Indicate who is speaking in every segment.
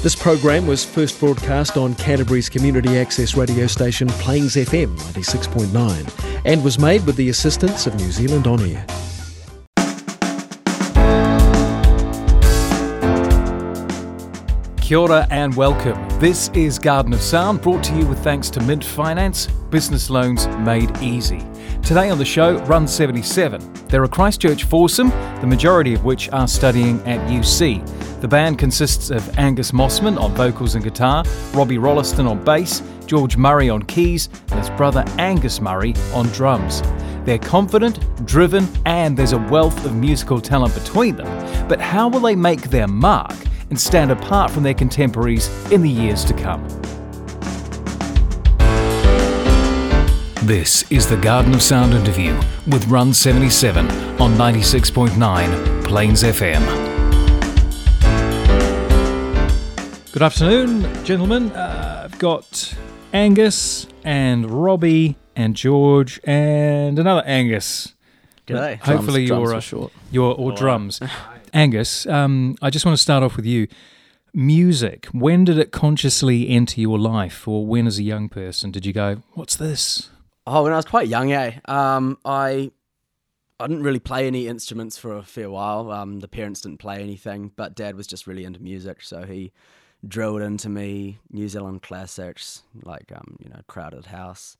Speaker 1: This program was first broadcast on Canterbury's community access radio station Plains FM 96.9 and was made with the assistance of New Zealand On Air.
Speaker 2: Kia ora and welcome. This is Garden of Sound brought to you with thanks to Mint Finance, business loans made easy. Today on the show, Run 77. They're a Christchurch foursome, the majority of which are studying at UC. The band consists of Angus Mossman on vocals and guitar, Robbie Rolleston on bass, George Murray on keys, and his brother Angus Murray on drums. They're confident, driven, and there's a wealth of musical talent between them. But how will they make their mark? and stand apart from their contemporaries in the years to come. This is the Garden of Sound interview with Run 77 on 96.9 Plains FM. Good afternoon, gentlemen. Uh, I've got Angus and Robbie and George and another Angus.
Speaker 3: G'day.
Speaker 2: Hopefully
Speaker 3: Drums-
Speaker 2: you're
Speaker 3: drums
Speaker 2: uh,
Speaker 3: for short.
Speaker 2: your or drums. Angus, um, I just want to start off with you. Music. When did it consciously enter your life, or when, as a young person, did you go, "What's this"?
Speaker 3: Oh, when I was quite young, eh? Um, I I didn't really play any instruments for a fair while. Um, the parents didn't play anything, but Dad was just really into music, so he drilled into me New Zealand classics like um, you know Crowded House,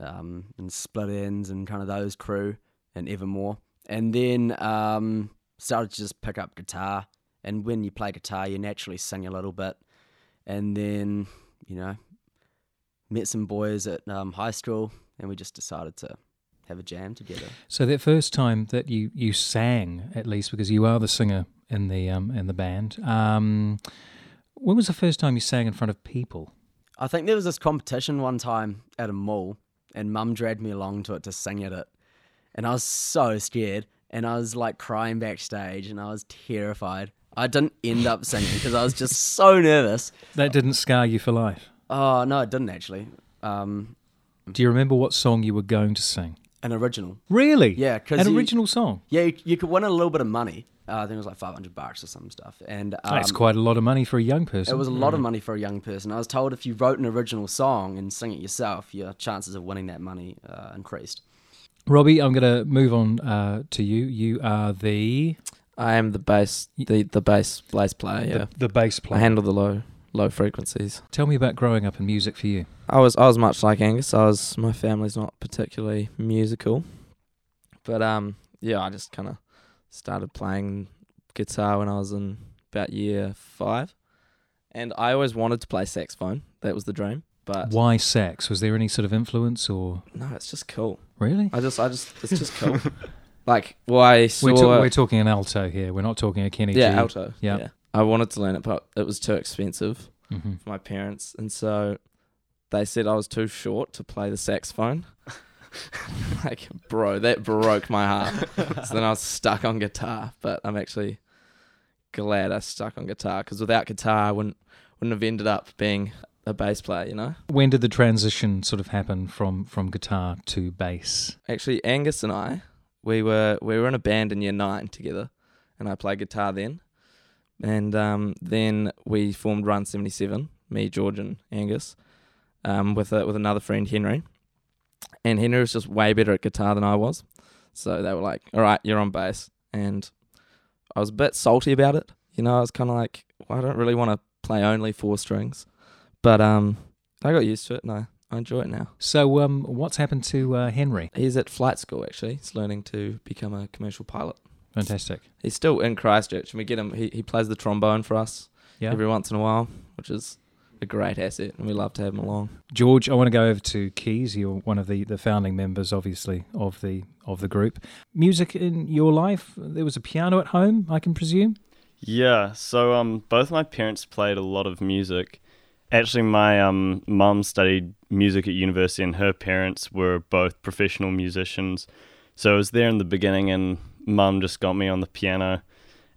Speaker 3: um, and Split Enz, and kind of those crew, and Evermore. And then um, started to just pick up guitar. And when you play guitar, you naturally sing a little bit. And then you know met some boys at um, high school, and we just decided to have a jam together.
Speaker 2: So that first time that you you sang, at least because you are the singer in the um, in the band. Um, when was the first time you sang in front of people?
Speaker 3: I think there was this competition one time at a mall, and Mum dragged me along to it to sing at it, and I was so scared, and I was like crying backstage, and I was terrified. I didn't end up singing because I was just so nervous.
Speaker 2: That didn't scar you for life.
Speaker 3: Oh no, it didn't actually. Um,
Speaker 2: Do you remember what song you were going to sing?
Speaker 3: An original.
Speaker 2: Really?
Speaker 3: Yeah, 'cause
Speaker 2: an
Speaker 3: you-
Speaker 2: original song.
Speaker 3: Yeah, you, you could win a little bit of money. Uh, I think it was like five hundred bucks or some stuff, and um,
Speaker 2: That's quite a lot of money for a young person.
Speaker 3: It was a lot of money for a young person. I was told if you wrote an original song and sing it yourself, your chances of winning that money uh, increased.
Speaker 2: Robbie, I'm going to move on uh, to you. You are the
Speaker 4: I am the bass, the the bass bass player. Yeah,
Speaker 2: the, the bass
Speaker 4: I
Speaker 2: player.
Speaker 4: handle the low low frequencies.
Speaker 2: Tell me about growing up in music for you.
Speaker 4: I was I was much like Angus. I was my family's not particularly musical, but um yeah, I just kind of started playing guitar when I was in about year five, and I always wanted to play saxophone. That was the dream. But
Speaker 2: Why sax? Was there any sort of influence or
Speaker 4: no, it's just cool.
Speaker 2: really?
Speaker 4: I just I just it's just cool. like well, I saw
Speaker 2: We're, ta- we're talking an alto here. We're not talking a Kenny
Speaker 4: yeah
Speaker 2: G.
Speaker 4: alto.
Speaker 2: Yeah.
Speaker 4: I wanted to learn it, but it was too expensive.
Speaker 2: hmm
Speaker 4: for my parents, and so they said I was too short to play the saxophone. like, bro, that broke my heart. so then I was stuck on guitar, but I'm actually glad I stuck on guitar because without guitar, I wouldn't wouldn't have ended up being a bass player. You know,
Speaker 2: When did the transition sort of happen from from guitar to bass?
Speaker 4: actually, Angus and I, we were we were in a band in year nine together, and I played guitar then, and um, then we formed Run Seventy Seven, me, George, and Angus, um, with a, with another friend Henry, and Henry was just way better at guitar than I was, so they were like, "All right, you're on bass," and I was a bit salty about it. You know, I was kind of like, well, I don't really want to play only four strings, but um, I got used to it, and I, I enjoy it now.
Speaker 2: So, um, what's happened to uh, Henry?
Speaker 4: He's at flight school actually. He's learning to become a commercial pilot.
Speaker 2: Fantastic.
Speaker 4: He's still in Christchurch, and we get him. He he plays the trombone for us
Speaker 2: Yeah.
Speaker 4: every once in a while, which is a great asset, and we love to have him along.
Speaker 2: George, I want to go over to keys. You're one of the, the founding members, obviously, of the of the group. Music in your life? There was a piano at home, I can presume.
Speaker 5: Yeah, so um, both my parents played a lot of music. Actually, my um, mum studied music at university, and her parents were both professional musicians. So I was there in the beginning, and mum just got me on the piano.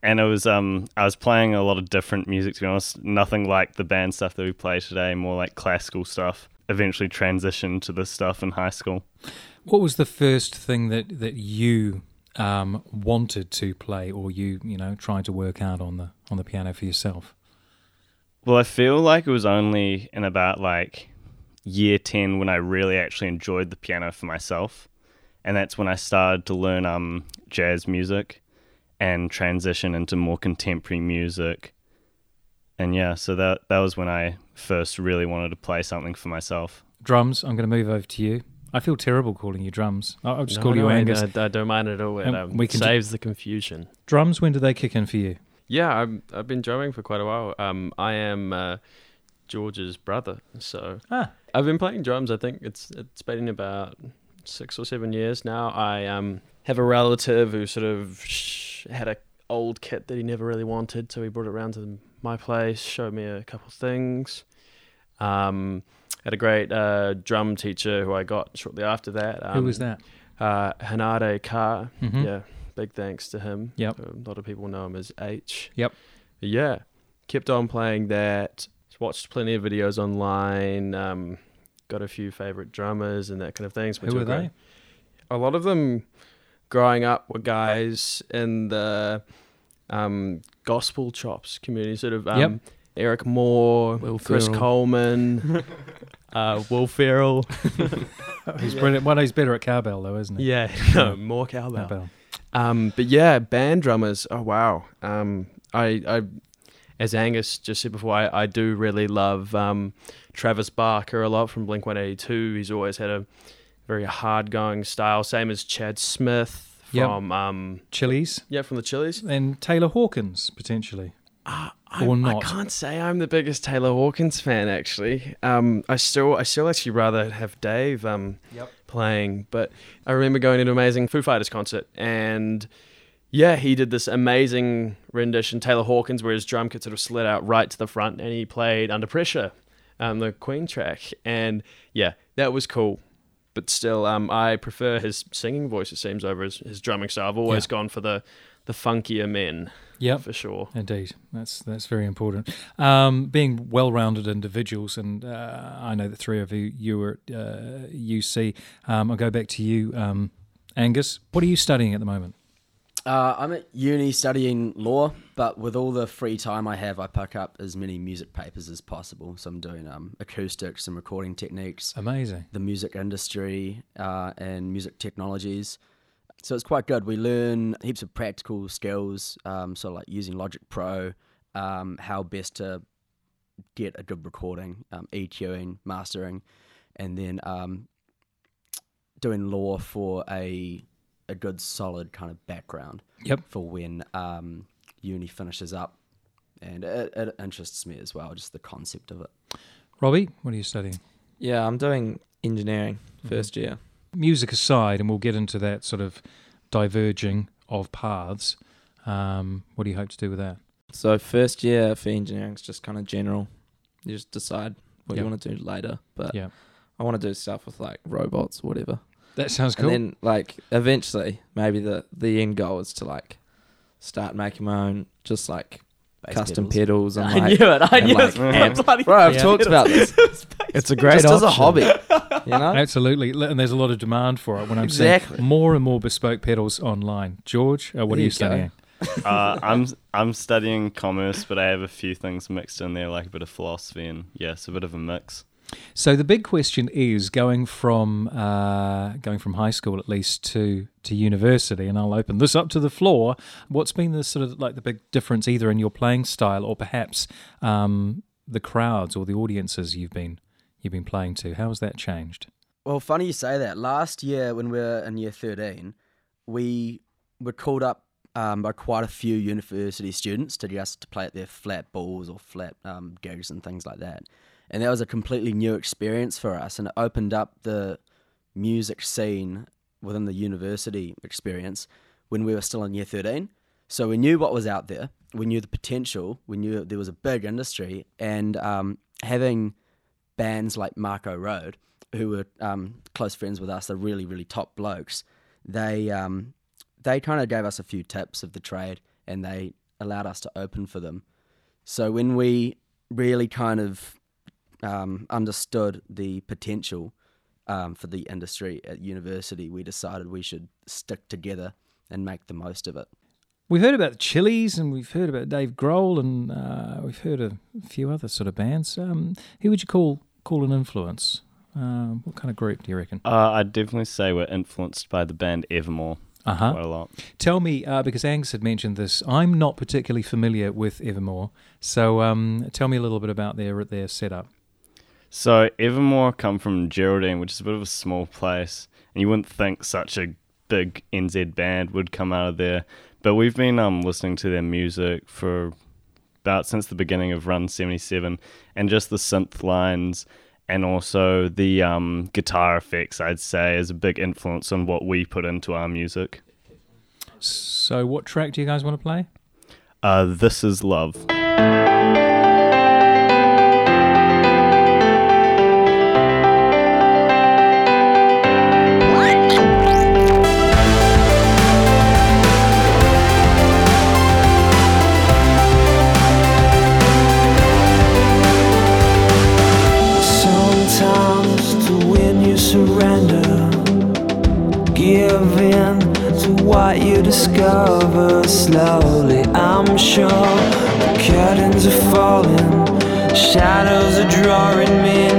Speaker 5: And it was um, I was playing a lot of different music. To be honest, nothing like the band stuff that we play today. More like classical stuff. Eventually transitioned to this stuff in high school.
Speaker 2: What was the first thing that that you um, wanted to play, or you you know tried to work out on the on the piano for yourself?
Speaker 5: Well, I feel like it was only in about like year 10 when I really actually enjoyed the piano for myself. And that's when I started to learn um, jazz music and transition into more contemporary music. And yeah, so that that was when I first really wanted to play something for myself.
Speaker 2: Drums, I'm going to move over to you. I feel terrible calling you drums. I'll I'll just
Speaker 6: No,
Speaker 2: call you
Speaker 6: no, I-
Speaker 2: Angus.
Speaker 6: I, I don't mind at all. It um,
Speaker 2: we can do-
Speaker 6: saves the confusion.
Speaker 2: Drums, when do they kick in for you?
Speaker 6: Yeah, I'm, I've been drumming for quite a while. Um, I am uh, George's brother, so
Speaker 2: Ah.
Speaker 6: I've been playing drums. I think it's it's been about six or seven years now. I um have a relative who sort of had a old kit that he never really wanted, so he brought it around to my place, showed me a couple things. Um, had a great uh, drum teacher who I got shortly after that. Um,
Speaker 2: Who was that?
Speaker 6: Uh, Hanade Carr.
Speaker 2: Mhm.
Speaker 6: Yeah, big thanks to him.
Speaker 2: Yep.
Speaker 6: A lot of people know him as H.
Speaker 2: Yep.
Speaker 6: Yeah, kept on playing that. Watched plenty of videos online. Um, got a few favorite drummers and that kind of things.
Speaker 2: Who were they?
Speaker 6: A lot of them, growing up, were guys in the um, gospel chops community. Sort of um,
Speaker 2: Yep.
Speaker 6: Eric Moore,
Speaker 4: Will
Speaker 6: Chris
Speaker 4: Ferrell.
Speaker 6: Coleman, uh, Will Ferrell.
Speaker 2: He's brilliant. Well, he's better at cowbell, though, isn't he?
Speaker 6: Yeah, no, more cowbell.
Speaker 2: Cowbell.
Speaker 6: Um, but yeah, band drummers. Oh wow. Um, I, I, as Angus just said before, I, I do really love um, Travis Barker a lot from Blink One Eighty Two. He's always had a very hard going style, same as Chad Smith
Speaker 2: Yep.
Speaker 6: from um,
Speaker 2: Chili's.
Speaker 6: yeah from the Chili's.
Speaker 2: And Taylor Hawkins, potentially.
Speaker 6: I,
Speaker 2: Or
Speaker 6: I can't say I'm the biggest Taylor Hawkins fan actually. Um, I still I still actually rather have Dave um playing, but I remember going to an amazing Foo Fighters concert and yeah, he did this amazing rendition Taylor Hawkins where his drum kit sort of slid out right to the front and he played Under Pressure, um, the Queen track, and yeah, that was cool. But still, um, I prefer his singing voice. It seems over his, his drumming style. I've always
Speaker 2: Yeah.
Speaker 6: gone for the the funkier men
Speaker 2: Yeah,
Speaker 6: for sure.
Speaker 2: Indeed, that's that's very important. Um, being well-rounded individuals, and uh, I know the three of you you were at uh, UC. Um, I'll go back to you, um, Angus. What are you studying at the moment?
Speaker 3: Uh, I'm at uni studying law, but with all the free time I have, I pick up as many music papers as possible. So I'm doing um, acoustics and recording techniques,
Speaker 2: Amazing.
Speaker 3: the music industry, uh, and music technologies. So it's quite good. We learn heaps of practical skills, um, so like using Logic Pro, um, how best to get a good recording, um, EQing, mastering, and then um, doing law for a a good solid kind of background
Speaker 2: Yep.
Speaker 3: for when um, uni finishes up, and it, it interests me as well, just the concept of it.
Speaker 2: Robbie, what are you studying?
Speaker 4: Yeah, I'm doing engineering first year.
Speaker 2: Music aside, and we'll get into that sort of diverging of paths. Um, what do you hope to do with that?
Speaker 4: So first year for engineering is just kind of general. You just decide what
Speaker 2: Yep.
Speaker 4: you want to do later. But
Speaker 2: Yeah.
Speaker 4: I want to do stuff with like robots or whatever.
Speaker 2: That sounds cool.
Speaker 4: And then like eventually, maybe the the end goal is to like start making my own just like
Speaker 3: Bass
Speaker 4: custom
Speaker 3: pedals.
Speaker 4: pedals, and
Speaker 3: I
Speaker 4: like
Speaker 3: knew it. I knew
Speaker 4: like,
Speaker 3: it.
Speaker 4: amps. Bro, I've
Speaker 2: Yeah.
Speaker 4: talked about this.
Speaker 6: It's a great
Speaker 4: just as a hobby, you know.
Speaker 2: Absolutely, and there's a lot of demand for it. When I'm
Speaker 4: Exactly.
Speaker 2: seeing more and more bespoke pedals online. George, uh, what
Speaker 4: There
Speaker 2: are you
Speaker 4: you
Speaker 2: studying?
Speaker 5: uh, I'm I'm studying commerce, but I have a few things mixed in there, like a bit of philosophy and yes, a bit of a mix.
Speaker 2: So the big question is going from uh, going from high school at least to to university, and I'll open this up to the floor. What's been the sort of like the big difference either in your playing style or perhaps um, the crowds or the audiences you've been you've been playing to? How has that changed?
Speaker 3: Well, funny you say that. Last year, when we were in year 13, we were called up um, by quite a few university students to just to play at their flat balls or flat um, gigs and things like that. And that was a completely new experience for us, and it opened up the music scene within the university experience when we were still in year 13. So we knew what was out there, we knew the potential, we knew there was a big industry, and um, having bands like Marco Road, who were um, close friends with us, they're really, really top blokes. They um, they kind of gave us a few tips of the trade, and they allowed us to open for them. So when we really kind of um, understood the potential um, for the industry at university, we decided we should stick together and make the most of it.
Speaker 2: We've heard about the Chili's and we've heard about Dave Grohl and uh, we've heard a few other sort of bands. Um, who would you call call an influence? Uh, what kind of group do you reckon?
Speaker 5: Uh, I'd definitely say we're influenced by the band Evermore
Speaker 2: Uh
Speaker 5: quite a lot.
Speaker 2: Tell me, uh, because Angus had mentioned this, I'm not particularly familiar with Evermore. So um, tell me a little bit about their their setup.
Speaker 5: So Evermore come from Geraldine, which is a bit of a small place, and you wouldn't think such a big NZ band would come out of there. But we've been um, listening to their music for about since the beginning of Run 77, and just the synth lines and also the um, guitar effects, I'd say, is a big influence on what we put into our music.
Speaker 2: So, what track do you guys want to play?
Speaker 5: Uh, this is love.
Speaker 7: Discover slowly. I'm sure the curtains are falling, shadows are drawing me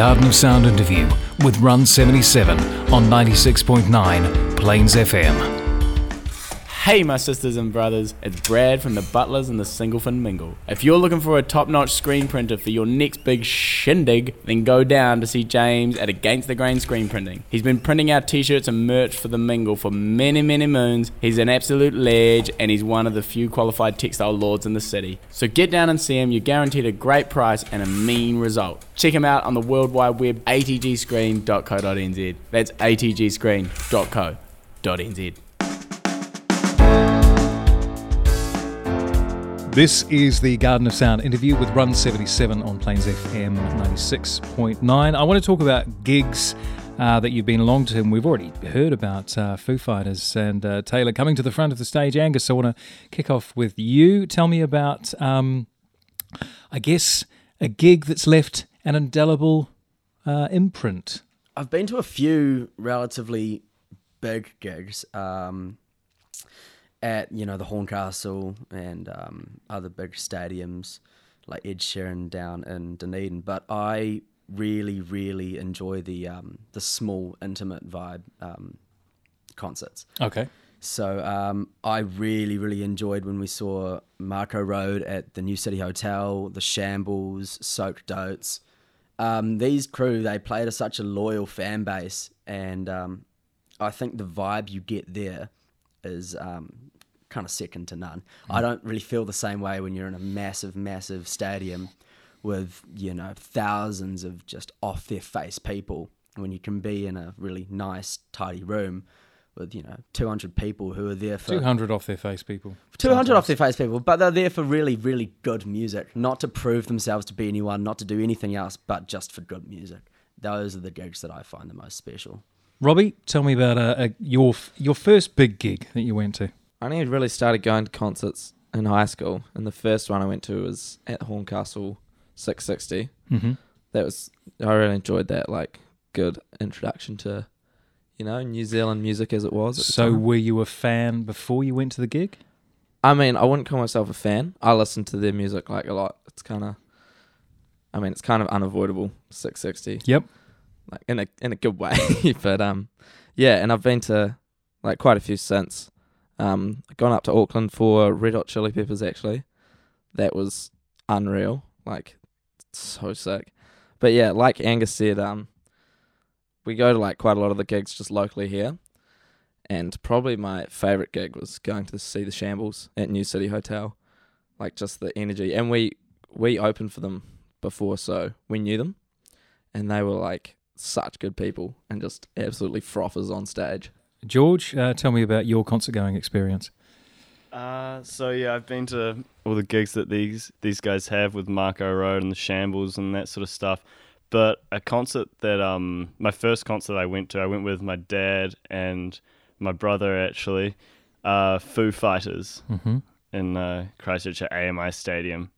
Speaker 2: Garden of Sound interview with Run 77 on 96.9 Plains FM.
Speaker 8: Hey, my sisters and brothers, it's Brad from the Butlers and the Singlefin Mingle. If you're looking for a top notch screen printer for your next big shindig, then go down to see James at Against the Grain Screen Printing. He's been printing out t shirts and merch for the Mingle for many, many moons. He's an absolute ledge and he's one of the few qualified textile lords in the city. So get down and see him, you're guaranteed a great price and a mean result. Check him out on the World Wide Web, atgscreen.co.nz. That's atgscreen.co.nz.
Speaker 2: This is the Garden of Sound interview with Run 77 on Plains FM 96.9. I want to talk about gigs uh, that you've been along to, and we've already heard about uh, Foo Fighters and uh, Taylor coming to the front of the stage. Angus, I want to kick off with you. Tell me about, um, I guess, a gig that's left an indelible uh, imprint.
Speaker 3: I've been to a few relatively big gigs. Um, at you know the Horncastle and um, other big stadiums like Ed Sheeran down in Dunedin. But I really, really enjoy the um, the small, intimate vibe um, concerts.
Speaker 2: Okay.
Speaker 3: So um, I really, really enjoyed when we saw Marco Road at the New City Hotel, the Shambles, Soaked Oats. Um, these crew they play to such a loyal fan base, and um, I think the vibe you get there is um, kind of second to none. Mm. I don't really feel the same way when you're in a massive, massive stadium with you know thousands of just off their face people. When you can be in a really nice, tidy room with you know 200 people who are there for
Speaker 2: 200 off their face people
Speaker 3: 200 off their face people but they're there for really really good music not to prove themselves to be anyone not to do anything else but just for good music those are the gigs that i find the most special
Speaker 2: robbie tell me about uh, your your first big gig that you went to
Speaker 4: I only really started going to concerts in high school, and the first one I went to was at Horncastle Six60.
Speaker 2: Mm-hmm.
Speaker 4: That was I really enjoyed that. Like good introduction to, you know, New Zealand music as it was.
Speaker 2: So were you a fan before you went to the gig?
Speaker 4: I mean, I wouldn't call myself a fan. I listen to their music like a lot. It's kind of, I mean, it's kind of unavoidable. Six60.
Speaker 2: Yep.
Speaker 4: Like in a in a good way, but um, yeah. And I've been to like quite a few since. Um, gone up to Auckland for Red Hot Chili Peppers actually. That was unreal. Like so sick. But yeah, like Angus said, um, we go to like quite a lot of the gigs just locally here. And probably my favourite gig was going to see the Shambles at New City Hotel. Like just the energy. And we we opened for them before so we knew them. And they were like such good people and just absolutely frothers on stage.
Speaker 2: George, uh, tell me about your concert going experience.
Speaker 5: Uh, so yeah, I've been to all the gigs that these these guys have with Marco Road and the Shambles and that sort of stuff. But a concert that um my first concert I went to, I went with my dad and my brother actually, uh, Foo Fighters
Speaker 2: mm-hmm.
Speaker 5: in uh, Christchurch at AMI Stadium.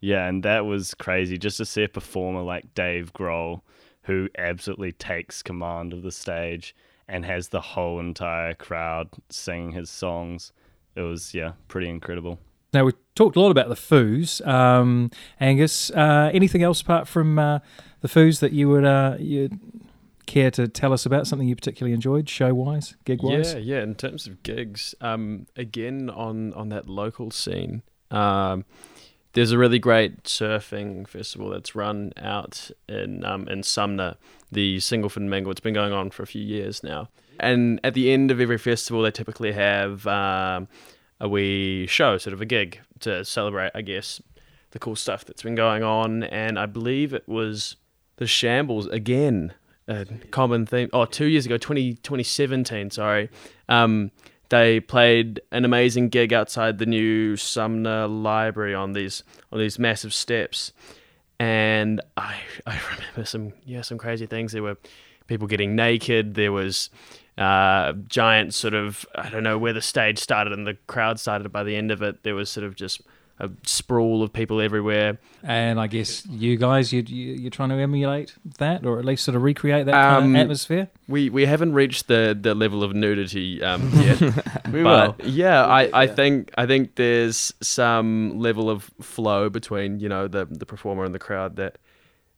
Speaker 5: Yeah, and that was crazy just to see a performer like Dave Grohl, who absolutely takes command of the stage and has the whole entire crowd singing his songs. It was yeah, pretty incredible.
Speaker 2: Now we talked a lot about the foos, um, Angus. Uh, anything else apart from uh, the foos that you would uh, you care to tell us about? Something you particularly enjoyed, show wise, gig wise?
Speaker 6: Yeah, yeah. In terms of gigs, um, again on on that local scene, um, there's a really great surfing festival that's run out in um, in Sumner the Singlefin Mingle. It's been going on for a few years now. And at the end of every festival, they typically have um, a wee show, sort of a gig to celebrate, I guess, the cool stuff that's been going on. And I believe it was the Shambles again, a common theme. Oh, two years ago, 20, 2017, sorry. Um, they played an amazing gig outside the new Sumner Library on these on these massive steps and I I remember some yeah some crazy things. There were people getting naked. There was uh, giant sort of I don't know where the stage started and the crowd started. By the end of it, there was sort of just a sprawl of people everywhere.
Speaker 2: And I guess you guys, you, you are trying to emulate that, or at least sort of recreate that kind
Speaker 6: um,
Speaker 2: of atmosphere.
Speaker 6: We we haven't reached the, the level of nudity um, yet.
Speaker 3: we
Speaker 6: but
Speaker 3: will.
Speaker 6: Yeah, I, I think I think there's some level of flow between you know the the performer and the crowd that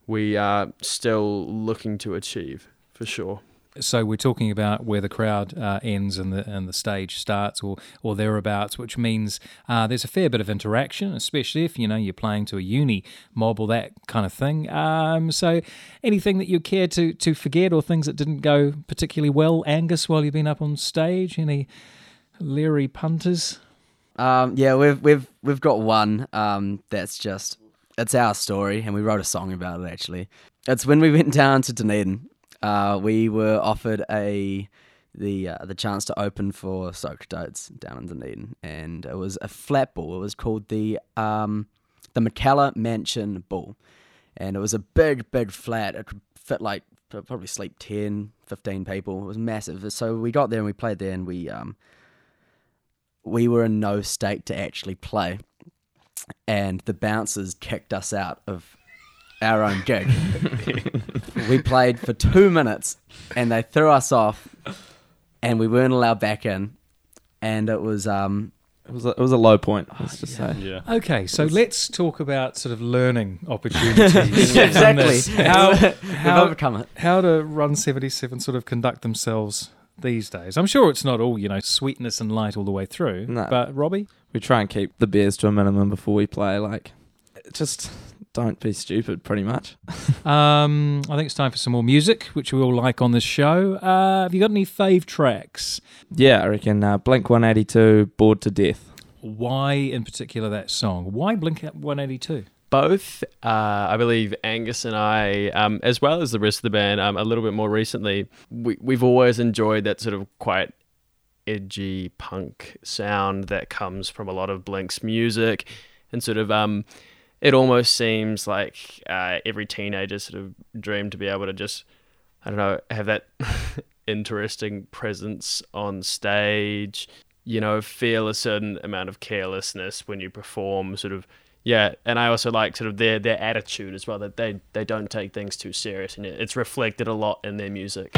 Speaker 9: we are still looking to achieve for sure.
Speaker 2: So we're talking about where the crowd uh, ends and the and the stage starts, or or thereabouts, which means uh, there's a fair bit of interaction, especially if you know you're playing to a uni mob or that kind of thing. Um, so anything that you care to to forget, or things that didn't go particularly well, Angus, while you've been up on stage, any leery punters?
Speaker 3: Um, yeah, we've we've we've got one. Um, that's just it's our story, and we wrote a song about it. Actually, it's when we went down to Dunedin. Uh, we were offered a the uh, the chance to open for Soaked Oats down in Dunedin, and it was a flat ball. It was called the um, the McKellar Mansion Bull, and it was a big, big flat. It could fit like probably sleep 10, 15 people. It was massive. So we got there and we played there, and we um we were in no state to actually play, and the bouncers kicked us out of our own gig. we played for two minutes, and they threw us off, and we weren't allowed back in, and it was um
Speaker 4: It was a, it was a low point. Let's just say.
Speaker 5: Yeah.
Speaker 2: Okay, so let's talk about sort of learning opportunities. from
Speaker 3: exactly.
Speaker 2: How, how,
Speaker 3: overcome it.
Speaker 2: how to Run 77 sort of conduct themselves these days? I'm sure it's not all, you know, sweetness and light all the way through.
Speaker 4: No.
Speaker 2: But Robbie?
Speaker 4: We try and keep the beers to a minimum before we play. Like, just don't be stupid. Pretty much.
Speaker 2: Um, I think it's time for some more music, which we all like on this show. Uh, have you got any fave tracks?
Speaker 4: Yeah, I reckon uh, Blink 182, Bored to Death.
Speaker 2: Why, in particular, that song? Why Blink 182?
Speaker 9: both, uh, I believe Angus and I, um, as well as the rest of the band, um, a little bit more recently, we, we've always enjoyed that sort of quite edgy punk sound that comes from a lot of Blink's music, and sort of um, it almost seems like uh, every teenager sort of dreamed to be able to just, I don't know, have that interesting presence on stage. You know, feel a certain amount of carelessness when you perform, sort of yeah, and I also like sort of their their attitude as well that they they don't take things too serious, and it's reflected a lot in their music.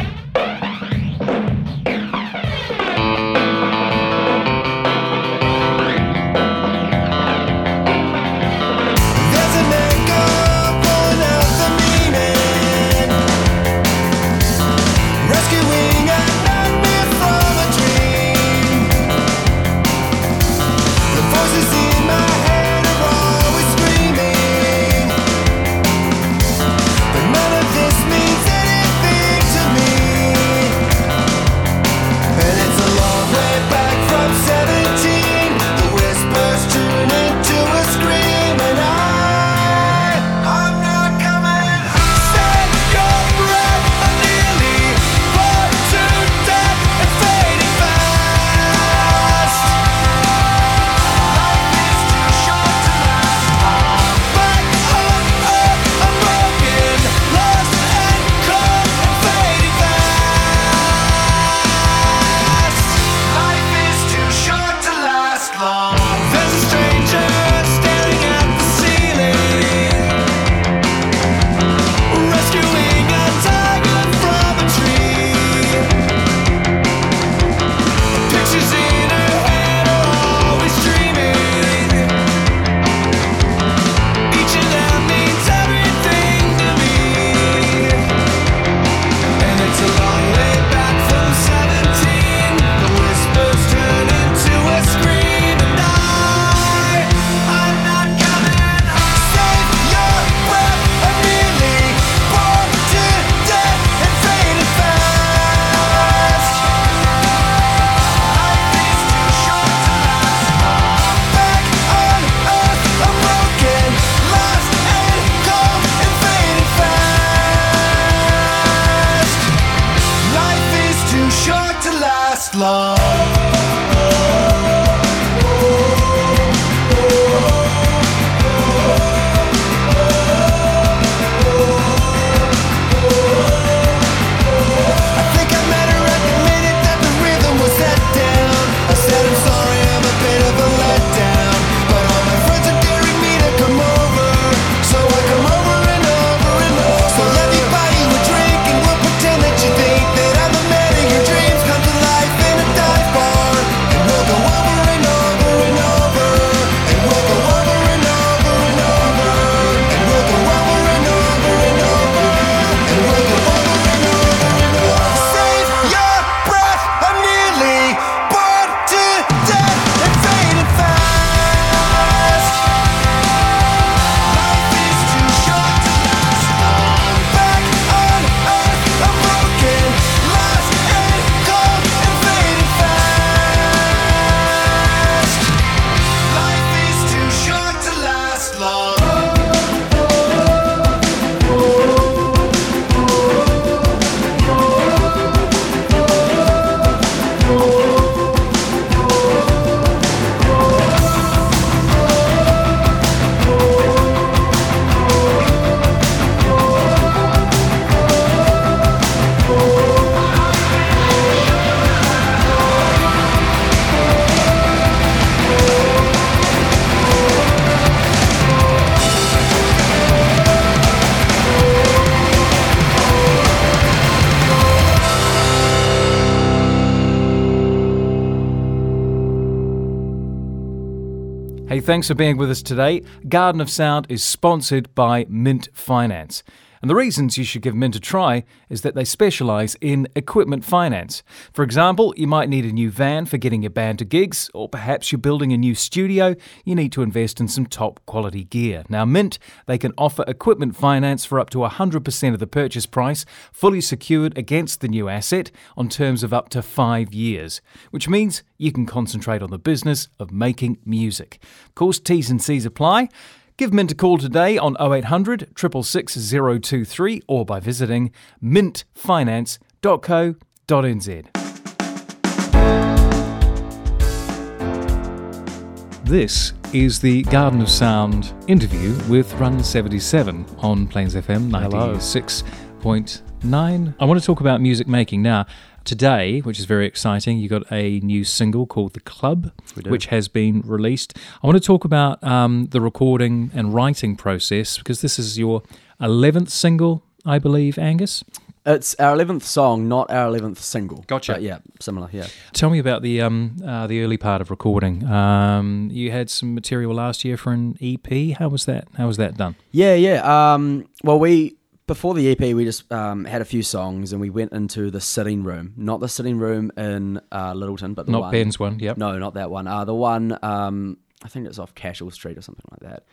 Speaker 2: Thanks for being with us today. Garden of Sound is sponsored by Mint Finance. And the reasons you should give Mint a try is that they specialise in equipment finance. For example, you might need a new van for getting your band to gigs, or perhaps you're building a new studio, you need to invest in some top quality gear. Now, Mint, they can offer equipment finance for up to 100% of the purchase price, fully secured against the new asset on terms of up to five years, which means you can concentrate on the business of making music. Of course, T's and C's apply. Give Mint a call today on 0800 666 or by visiting mintfinance.co.nz. This is the Garden of Sound interview with Run 77 on Plains FM 96.9. I want to talk about music making now. Today, which is very exciting, you got a new single called The Club, which has been released. I want to talk about um, the recording and writing process because this is your 11th single, I believe, Angus.
Speaker 3: It's our eleventh song, not our eleventh single.
Speaker 2: Gotcha.
Speaker 3: But yeah, similar. Yeah.
Speaker 2: Tell me about the um, uh, the early part of recording. Um, you had some material last year for an EP. How was that? How was that done?
Speaker 3: Yeah, yeah. Um, well, we before the EP, we just um, had a few songs, and we went into the sitting room, not the sitting room in uh, Lyttelton, but the
Speaker 2: Not
Speaker 3: one,
Speaker 2: Ben's one. Yep.
Speaker 3: No, not that one. Uh, the one um, I think it's off Cashel Street or something like that.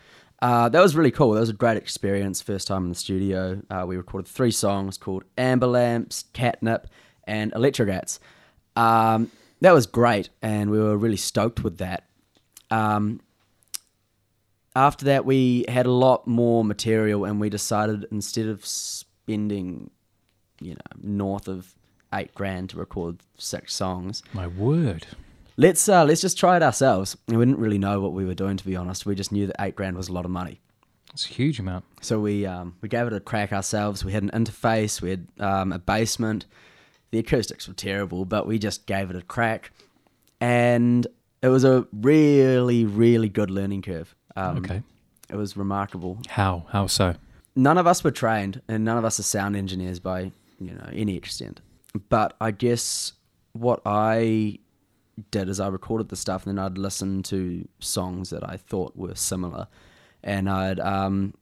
Speaker 3: Uh, that was really cool. That was a great experience. First time in the studio. Uh, we recorded three songs called Amber Lamps, Catnip, and Electrogats. Um, that was great, and we were really stoked with that. Um, after that, we had a lot more material, and we decided instead of spending, you know, north of eight grand to record six songs,
Speaker 2: My word.
Speaker 3: let's uh, let's just try it ourselves. And we didn't really know what we were doing, to be honest. We just knew that eight grand was a lot of money.
Speaker 2: It's a huge amount.
Speaker 3: So we um, we gave it a crack ourselves. We had an interface, we had um, a basement. The acoustics were terrible, but we just gave it a crack, and it was a really really good learning curve. Um,
Speaker 2: Okay.
Speaker 3: it was remarkable.
Speaker 2: How? How so?
Speaker 3: None of us were trained, and none of us are sound engineers by you know any extent. But I guess what I did is I recorded the stuff, and then I'd listen to songs that I thought were similar, and I'd um,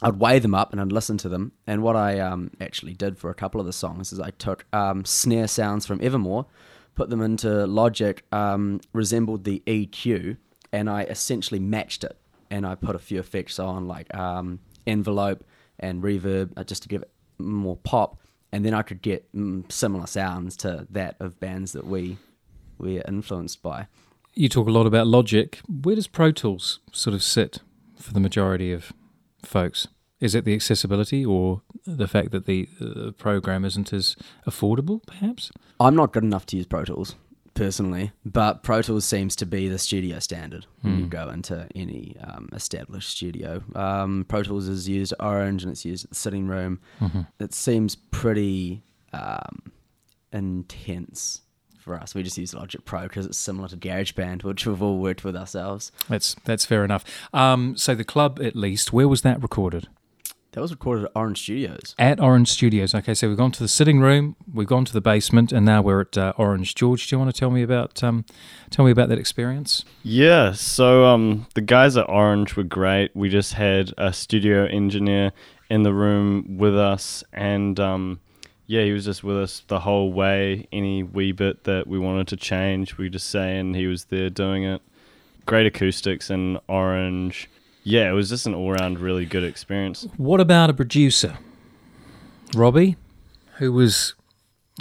Speaker 3: I'd weigh them up and I'd listen to them. And what I um, actually did for a couple of the songs is I took um, snare sounds from Evermore, put them into Logic, um, resembled the EQ, and I essentially matched it. And I put a few effects on, like um, envelope and reverb, uh, just to give it more pop. And then I could get mm, similar sounds to that of bands that we we are influenced by.
Speaker 2: You talk a lot about Logic. Where does Pro Tools sort of sit for the majority of folks? Is it the accessibility or the fact that the, the program isn't as affordable, perhaps?
Speaker 3: I'm not good enough to use Pro Tools personally, but Pro Tools seems to be the studio standard when you go into any um, established studio. Um, Pro Tools is used at Orange and it's used at the sitting room. It seems pretty um, intense for us. We just use Logic Pro because it's similar to GarageBand, which we've all worked with ourselves.
Speaker 2: That's that's fair enough. Um, so the club, at least, where was that recorded?
Speaker 3: That was recorded at Orange Studios.
Speaker 2: At Orange Studios. Okay, so we've gone to the sitting room, we've gone to the basement, and now we're at uh, Orange. George, do you want to tell me about um, tell me about that experience?
Speaker 5: Yeah, so um, the guys at Orange were great. We just had a studio engineer in the room with us, and um, yeah, he was just with us the whole way. Any wee bit that we wanted to change, we just say, and he was there doing it. Great acoustics in Orange. Yeah, it was just an all-round really good experience.
Speaker 2: What about a producer, Robbie, who was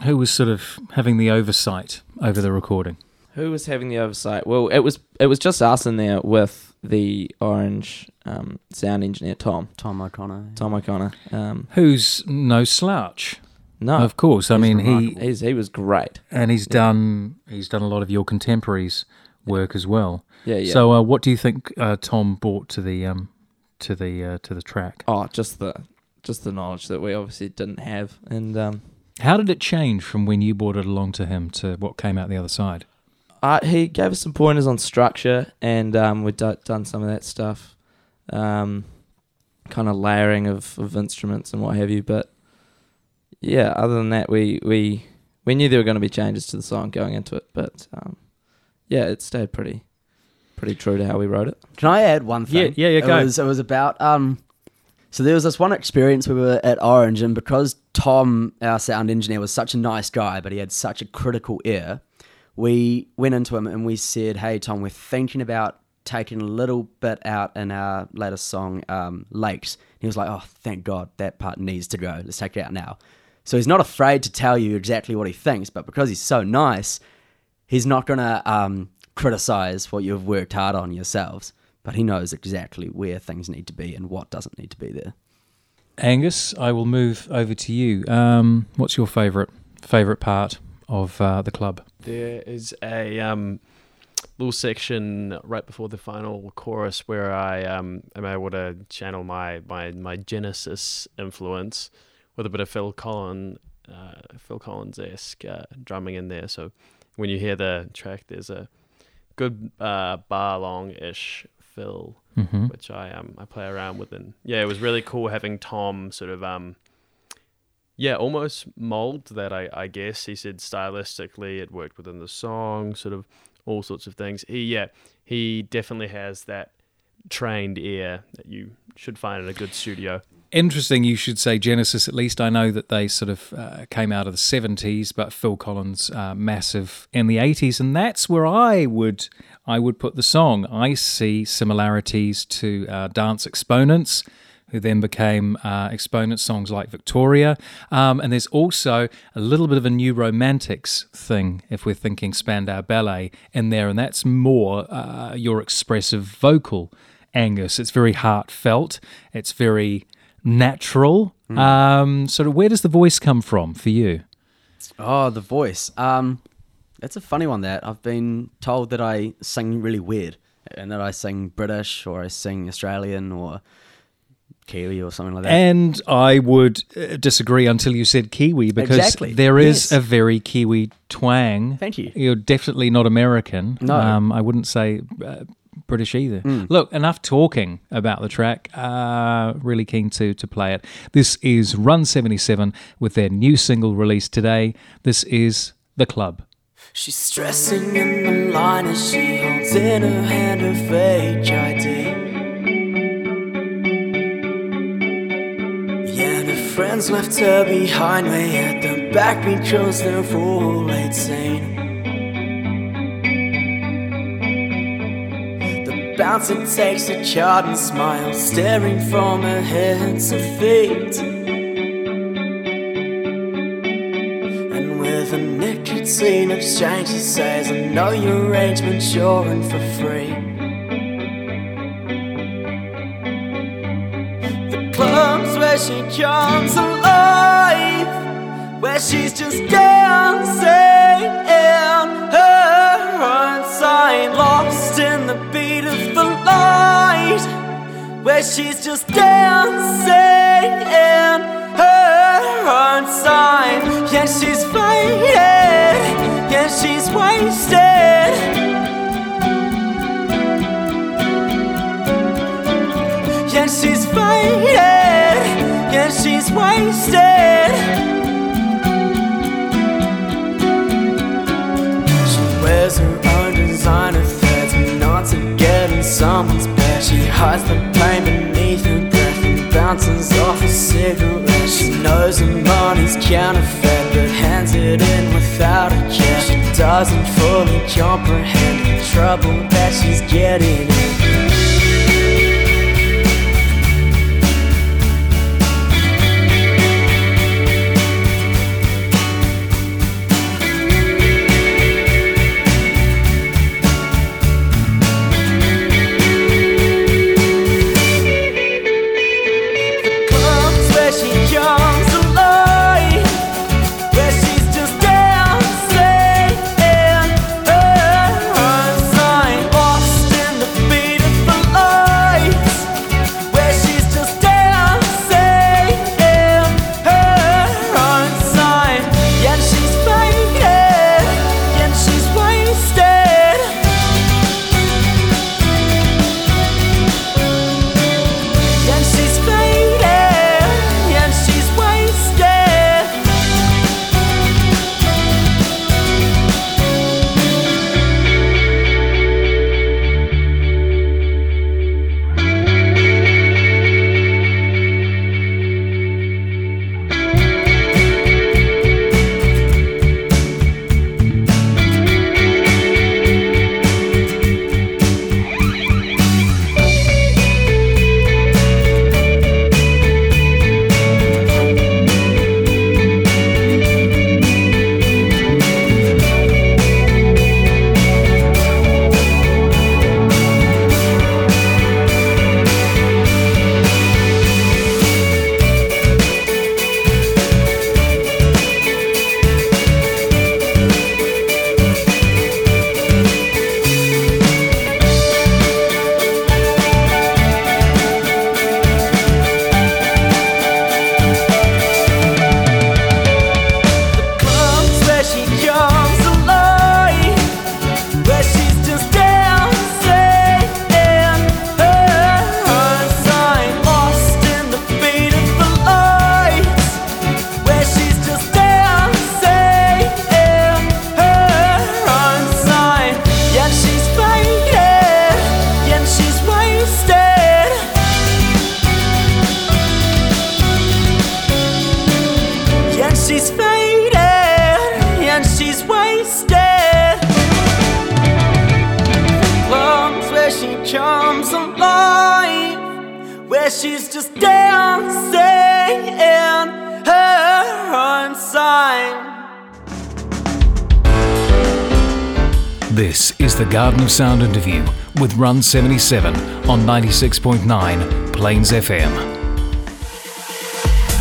Speaker 2: who was sort of having the oversight over the recording?
Speaker 4: Who was having the oversight? Well, it was it was just us in there with the Orange um, sound engineer Tom
Speaker 3: Tom O'Connor.
Speaker 4: Tom O'Connor. Um,
Speaker 2: Who's no slouch,
Speaker 4: no,
Speaker 2: of course. I mean, he
Speaker 3: remarkable.
Speaker 4: he's, he was great.
Speaker 2: and he's done he's done a lot of your contemporaries work as well.
Speaker 4: Yeah, yeah.
Speaker 2: So, uh, what do you think uh, Tom brought to the um, to the uh, to the track?
Speaker 4: oh, just the just the knowledge that we obviously didn't have, and um,
Speaker 2: How did it change from when you brought it along to him to what came out the other side?
Speaker 4: uh, he gave us some pointers on structure, and um, we've d- done some of that stuff, um, kind of layering of, of instruments and what have you. But yeah, other than that, we we we knew there were going to be changes to the song going into it, but um, yeah, it stayed pretty pretty true to how we wrote it.
Speaker 3: Can I add one thing?
Speaker 2: yeah, yeah,
Speaker 3: It
Speaker 2: go.
Speaker 3: was, it was about um. So there was this one experience we were at Orange, and because Tom, our sound engineer, was such a nice guy, but he had such a critical ear, we went into him and we said, "Hey, Tom, we're thinking about taking a little bit out in our latest song, um, Lakes." He was like, "Oh, thank God, that part needs to go. Let's take it out now." So he's not afraid to tell you exactly what he thinks, but because he's so nice, he's not gonna um, criticize what you've worked hard on yourselves, but he knows exactly where things need to be and what doesn't need to be there.
Speaker 2: Angus, I will move over to you. Um, what's your favourite favourite part of uh, the club?
Speaker 6: There is a um, little section right before the final chorus where I um, am able to channel my, my, my Genesis influence with a bit of Phil Collins, uh, Phil Collins esque uh, drumming in there. So when you hear the track, there's a good uh, bar long ish fill,
Speaker 2: Mm-hmm.
Speaker 6: which I um I play around with, and yeah, it was really cool having Tom sort of um yeah, almost mold that I, I guess he said stylistically it worked within the song, sort of all sorts of things. He yeah, he definitely has that trained ear that you should find in a good studio.
Speaker 2: Interesting, you should say Genesis. At least I know that they sort of uh, came out of the seventies, but Phil Collins uh, massive in the eighties, and that's where I would I would put the song. I see similarities to uh, Dance Exponents, who then became uh, Exponent songs like Victoria, um, and there's also a little bit of a new Romantics thing if we're thinking Spandau Ballet in there, and that's more uh, your expressive vocal. Angus, it's very heartfelt. It's very natural. Um, sort of, where does the voice come from for you?
Speaker 3: Oh, the voice. Um, that's a funny one. That I've been told that I sing really weird, and that I sing British or I sing Australian or Kiwi or something like that.
Speaker 2: And I would uh, disagree until you said Kiwi because
Speaker 3: Exactly,
Speaker 2: there is
Speaker 3: yes.
Speaker 2: a very Kiwi twang.
Speaker 3: Thank you.
Speaker 2: You're definitely not American.
Speaker 3: No.
Speaker 2: Um, I wouldn't say uh, British either. Mm. Look, enough talking about the track. Uh, really keen to to play it. This is Run 77 with their new single released today. This is The Club.
Speaker 10: She's stressing in the line as she holds in her hand her fake Yeah, the friends left her behind way at the back because they're all 18. Bouncer takes a chart and smiles, staring from her head to feet. And with a nicotine exchange, he says, I know your arrangement's you're in for free. The clubs where she comes alive, where she's just where she's just dancing in her own time. Yeah, she's faded, yeah, she's wasted. Yeah, she's faded. Yeah, she's wasted. She wears her own designer threads not to get in someone's bed. She hides the bounces off a cigarette. She knows her money's counterfeit, but hands it in without a care. She doesn't fully comprehend the trouble that she's getting in.
Speaker 2: This is the Garden of Sound interview with Run 77 on 96.9 Plains FM.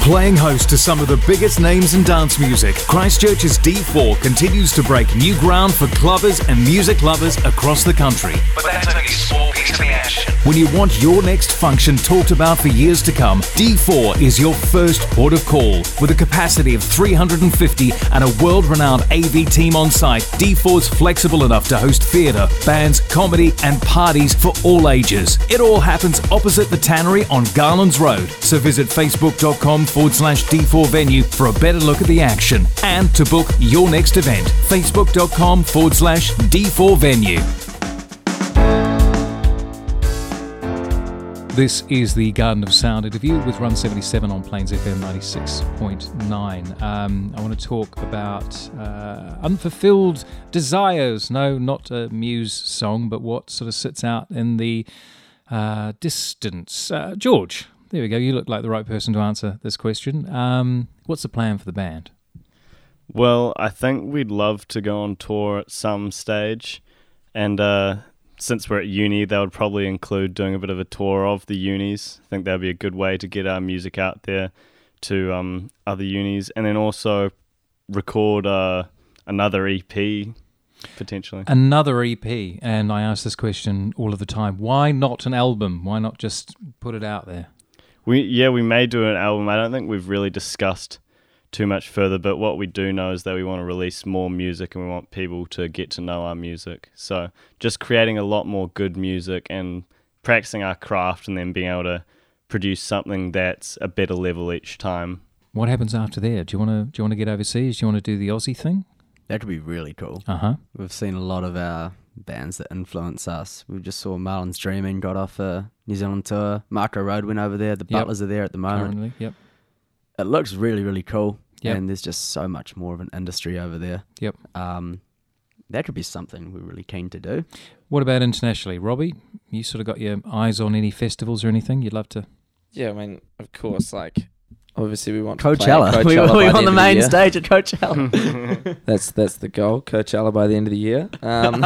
Speaker 2: Playing host to some of the biggest names in dance music, Christchurch's D4 continues to break new ground for clubbers and music lovers across the country.
Speaker 11: But that's only a small piece of the action.
Speaker 2: When you want your next function talked about for years to come, D4 is your first port of call. With a capacity of 350 and a world renowned AV team on site, D4's flexible enough to host theatre, bands, comedy, and parties for all ages. It all happens opposite the Tannery on Garlands Road. So visit facebook.com forward slash D4 venue for a better look at the action and to book your next event. Facebook.com forward slash D4 venue. This is the Garden of Sound interview with Run 77 on Plains FM 96.9. Um, I want to talk about uh, unfulfilled desires. No, not a Muse song, but what sort of sits out in the uh, distance. Uh, George, there we go. You look like the right person to answer this question. Um, what's the plan for the band?
Speaker 5: Well, I think we'd love to go on tour at some stage, and uh, since we're at uni, that would probably include doing a bit of a tour of the unis. I think that'd be a good way to get our music out there to um, other unis, and then also record uh, another EP potentially.
Speaker 2: Another EP, and I ask this question all of the time. Why not an album? Why not just put it out there?
Speaker 5: We yeah, we may do an album. I don't think we've really discussed too much further, but what we do know is that we want to release more music and we want people to get to know our music. So just creating a lot more good music and practicing our craft and then being able to produce something that's a better level each time.
Speaker 2: What happens after there? Do you want to do you want to get overseas? Do you want to do the Aussie thing?
Speaker 3: That would be really cool.
Speaker 2: Uh huh.
Speaker 3: We've seen a lot of our bands that influence us. We just saw Marlin's Dreaming got off a New Zealand tour. Mako Road went over there. The
Speaker 2: Yep.
Speaker 3: Butlers are there at the moment.
Speaker 2: Currently, yep.
Speaker 3: It looks really, really cool.
Speaker 2: Yep.
Speaker 3: And there's just so much more of an industry over there.
Speaker 2: Yep.
Speaker 3: Um, that could be something we're really keen to do.
Speaker 2: What about internationally, Robbie? You sort of got your eyes on any festivals or anything you'd love to?
Speaker 4: Yeah, I mean, of course, like obviously we want to play
Speaker 3: Coachella. we
Speaker 4: Coachella
Speaker 3: we
Speaker 4: by
Speaker 3: on the main
Speaker 4: year.
Speaker 3: stage at Coachella.
Speaker 4: That's that's the goal, Coachella by the end of the year. Um,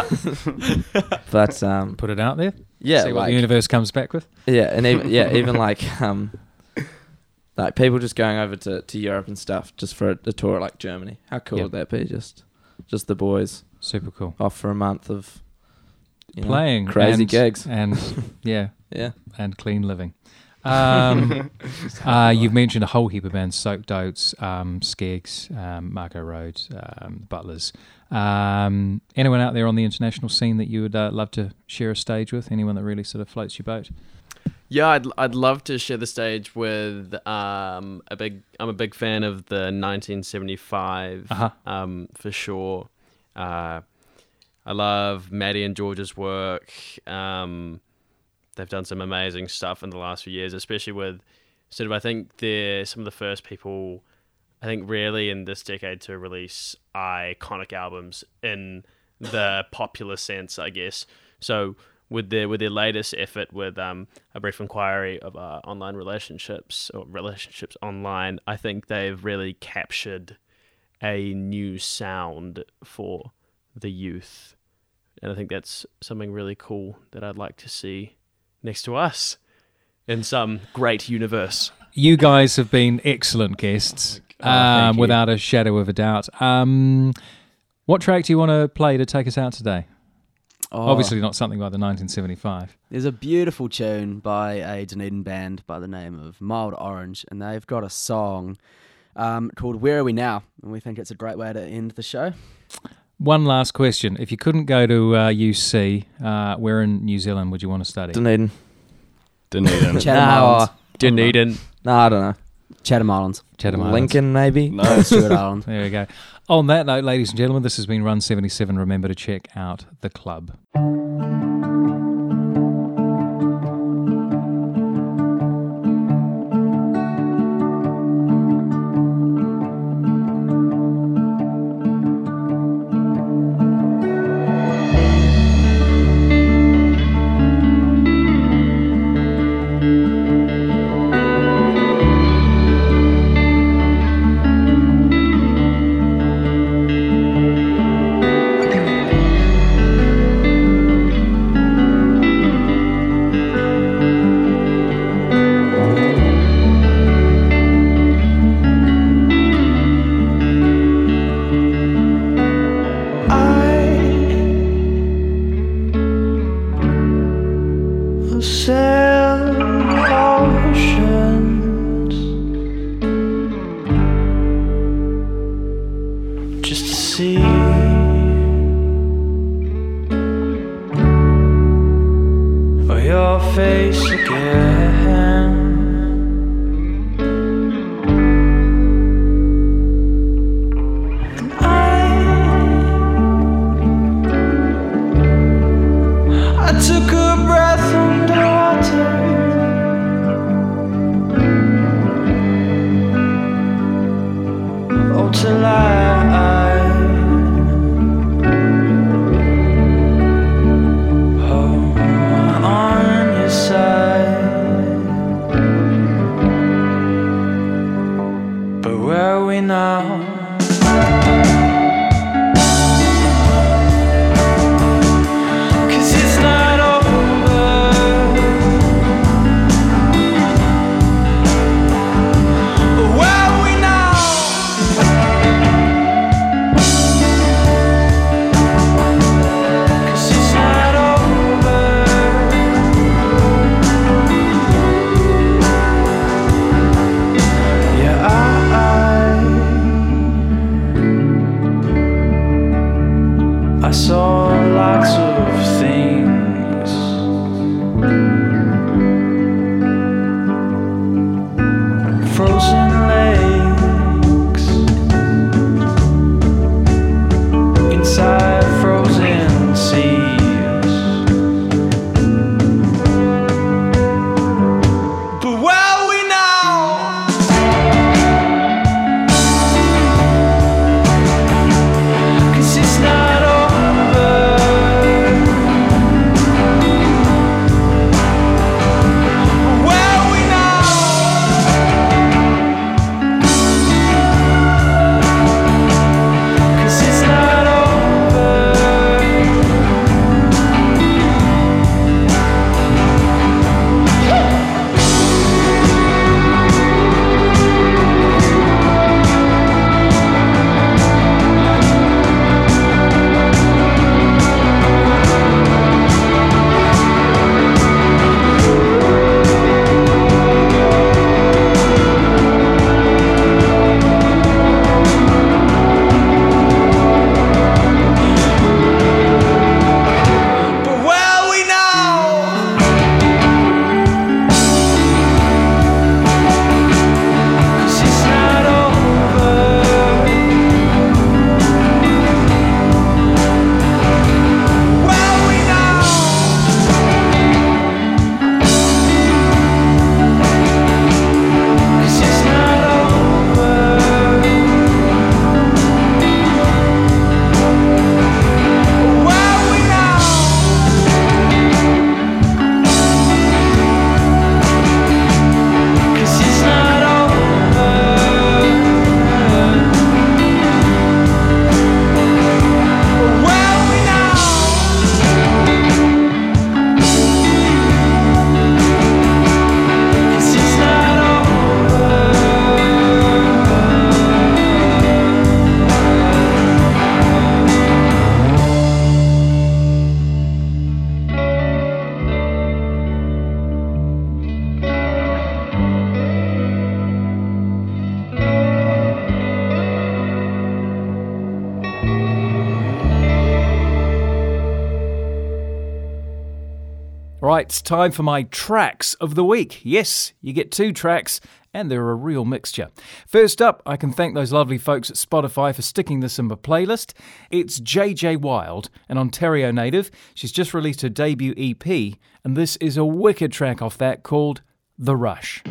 Speaker 4: but um,
Speaker 2: Put it out there.
Speaker 4: yeah,
Speaker 2: See what the universe comes back with.
Speaker 4: yeah, and even yeah, even like um, like people just going over to, to Europe and stuff just for a, a tour like Germany. How cool
Speaker 2: Yep.
Speaker 4: would that be? Just just the boys
Speaker 2: Super cool.
Speaker 4: off for a month of you know,
Speaker 2: Playing
Speaker 4: crazy
Speaker 2: and,
Speaker 4: gigs.
Speaker 2: and yeah,
Speaker 4: Yeah,
Speaker 2: and clean living. Um, uh, you've mentioned a whole heap of bands: Soaked Oats, um, Skegss, um, Mako Road, um, Butlers. Um, anyone out there on the international scene that you would uh, love to share a stage with? Anyone that really sort of floats your boat?
Speaker 6: Yeah, I'd I'd love to share the stage with um a big I'm a big fan of the 1975
Speaker 2: Uh-huh.
Speaker 6: um for sure. Uh, I love Matty and George's work. Um, they've done some amazing stuff in the last few years, especially with sort of I think they're some of the first people I think really in this decade to release iconic albums in the popular sense, I guess. So with their with their latest effort with um, a brief inquiry of uh, online relationships or relationships online, I think they've really captured a new sound for the youth, and I think that's something really cool that I'd like to see next to us in some great universe.
Speaker 2: You guys have been excellent guests,
Speaker 6: Oh,
Speaker 2: um, without a shadow of a doubt. Um, what track do you want to play to take us out today?
Speaker 3: Oh,
Speaker 2: Obviously, not something like the 1975.
Speaker 3: There's a beautiful tune by a Dunedin band by the name of Mild Orange, and they've got a song um, called Where Are We Now? And we think it's a great way to end the show.
Speaker 2: One last question: If you couldn't go to uh, UC, uh, where in New Zealand would you want to study?
Speaker 4: Dunedin.
Speaker 5: Dunedin.
Speaker 3: Chatham
Speaker 4: No,
Speaker 3: Islands.
Speaker 6: Dunedin.
Speaker 4: No, I don't know.
Speaker 3: Chatham Islands.
Speaker 2: Chatham Islands.
Speaker 4: Lincoln maybe.
Speaker 5: no.
Speaker 3: Stewart Island.
Speaker 2: There we go. On that note, ladies and gentlemen, this has been Run 77. Remember to check out the club. time for my tracks of the week. Yes, you get two tracks and they're a real mixture. First up, I can thank those lovely folks at Spotify for sticking this in my playlist. It's JJ Wilde, an Ontario native. She's just released her debut EP, and this is a wicked track off that called The Rush.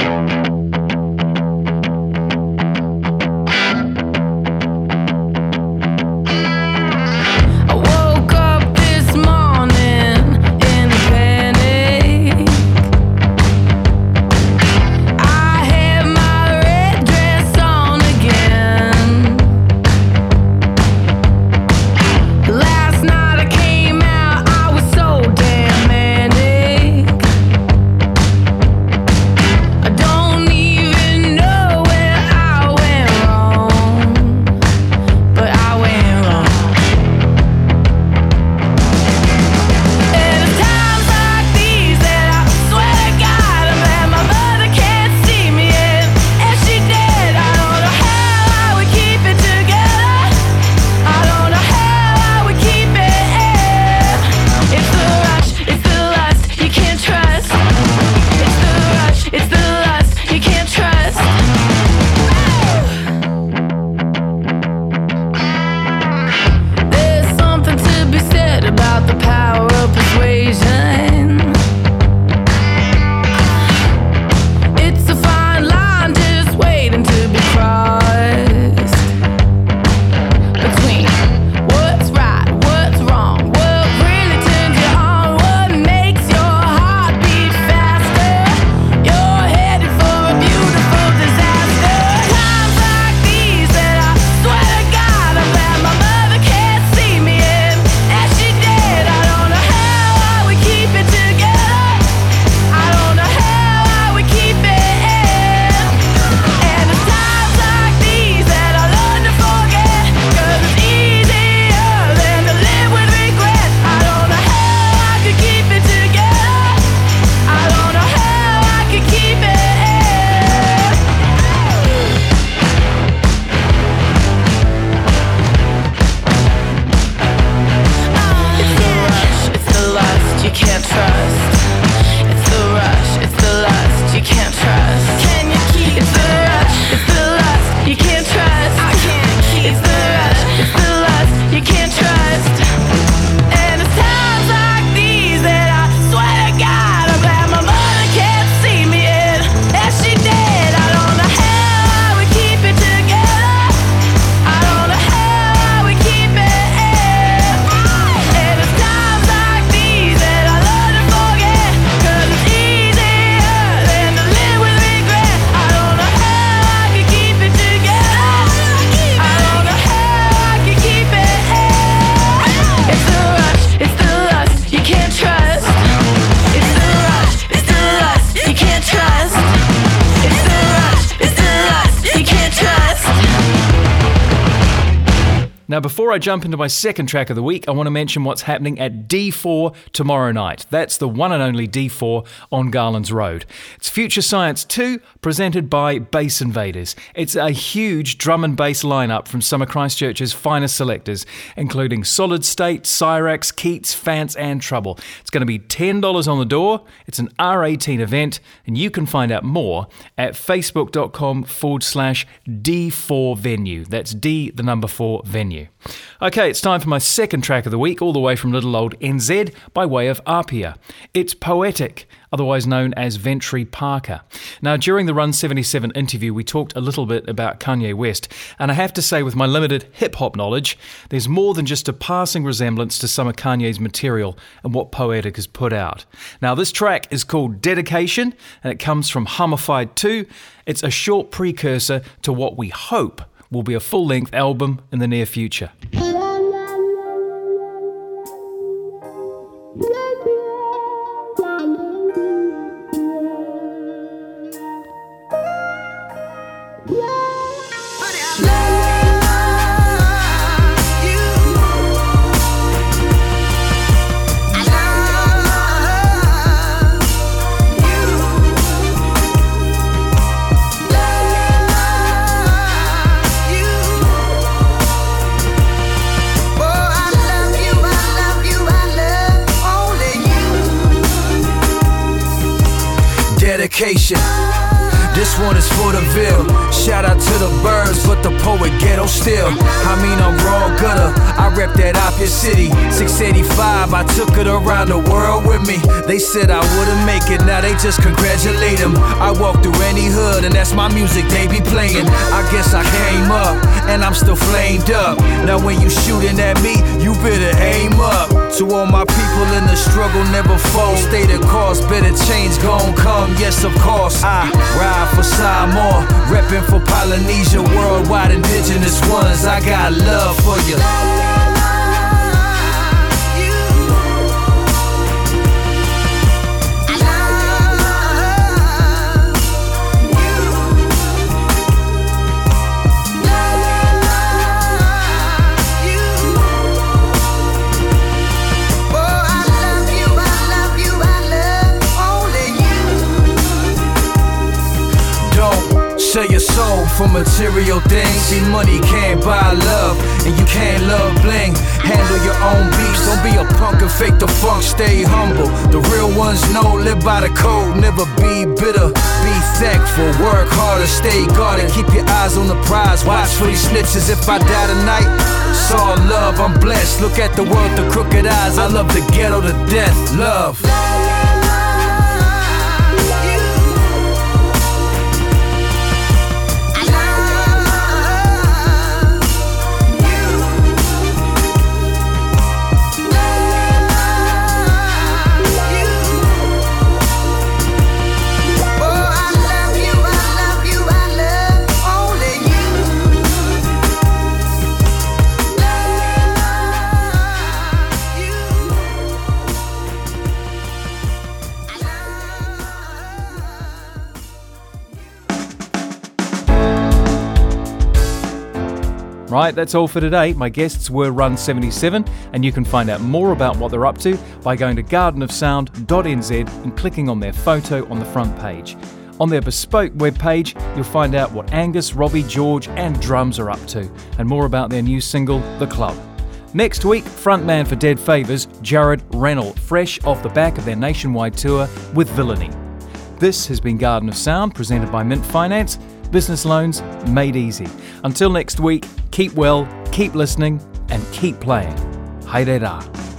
Speaker 2: Before I jump into my second track of the week, I want to mention what's happening at D4 tomorrow night. That's the one and only D4 on Garland's Road. It's Future Science 2, presented by Bass Invaders. It's a huge drum and bass lineup from some of Christchurch's finest selectors, including Solid State, Cyrax, Keats, Fance, and Trouble. It's going to be $10 on the door. It's an R18 event, and you can find out more at facebook.com forward slash D4 venue. That's D, the number 4 venue. Okay, it's time for my second track of the week, all the way from little old NZ by way of Apia. It's Poetic, otherwise known as Ventry Parker. Now, during the Run 77 interview, we talked a little bit about Kanye West, and I have to say, with my limited hip hop knowledge, there's more than just a passing resemblance to some of Kanye's material and what Poetic has put out. Now, this track is called Dedication, and it comes from Hummified 2. It's a short precursor to what we hope will be a full length album in the near future.
Speaker 9: Said I for material things. See, money can't buy love, and you can't love bling. Handle your own beats. Don't be a punk and fake the funk. Stay humble. The real ones know, live by the code. Never be bitter. Be thankful. Work harder. Stay guarded. Keep your eyes on the prize. Watch for these snitches. If I die tonight, it's all love. I'm blessed. Look at the world through crooked eyes. I love the ghetto to death. Love.
Speaker 2: Right, that's all for today. My guests were Run 77, and you can find out more about what they're up to by going to gardenofsound.nz and clicking on their photo on the front page. On their bespoke webpage, you'll find out what Angus, Robbie, George, and Drums are up to, and more about their new single, The Club. Next week, frontman for Dead Favours, Jared Rennell, fresh off the back of their nationwide tour with Villainy. This has been Garden of Sound, presented by Mint Finance. Business loans made easy. Until next week, keep well, keep listening, and keep playing. Haere.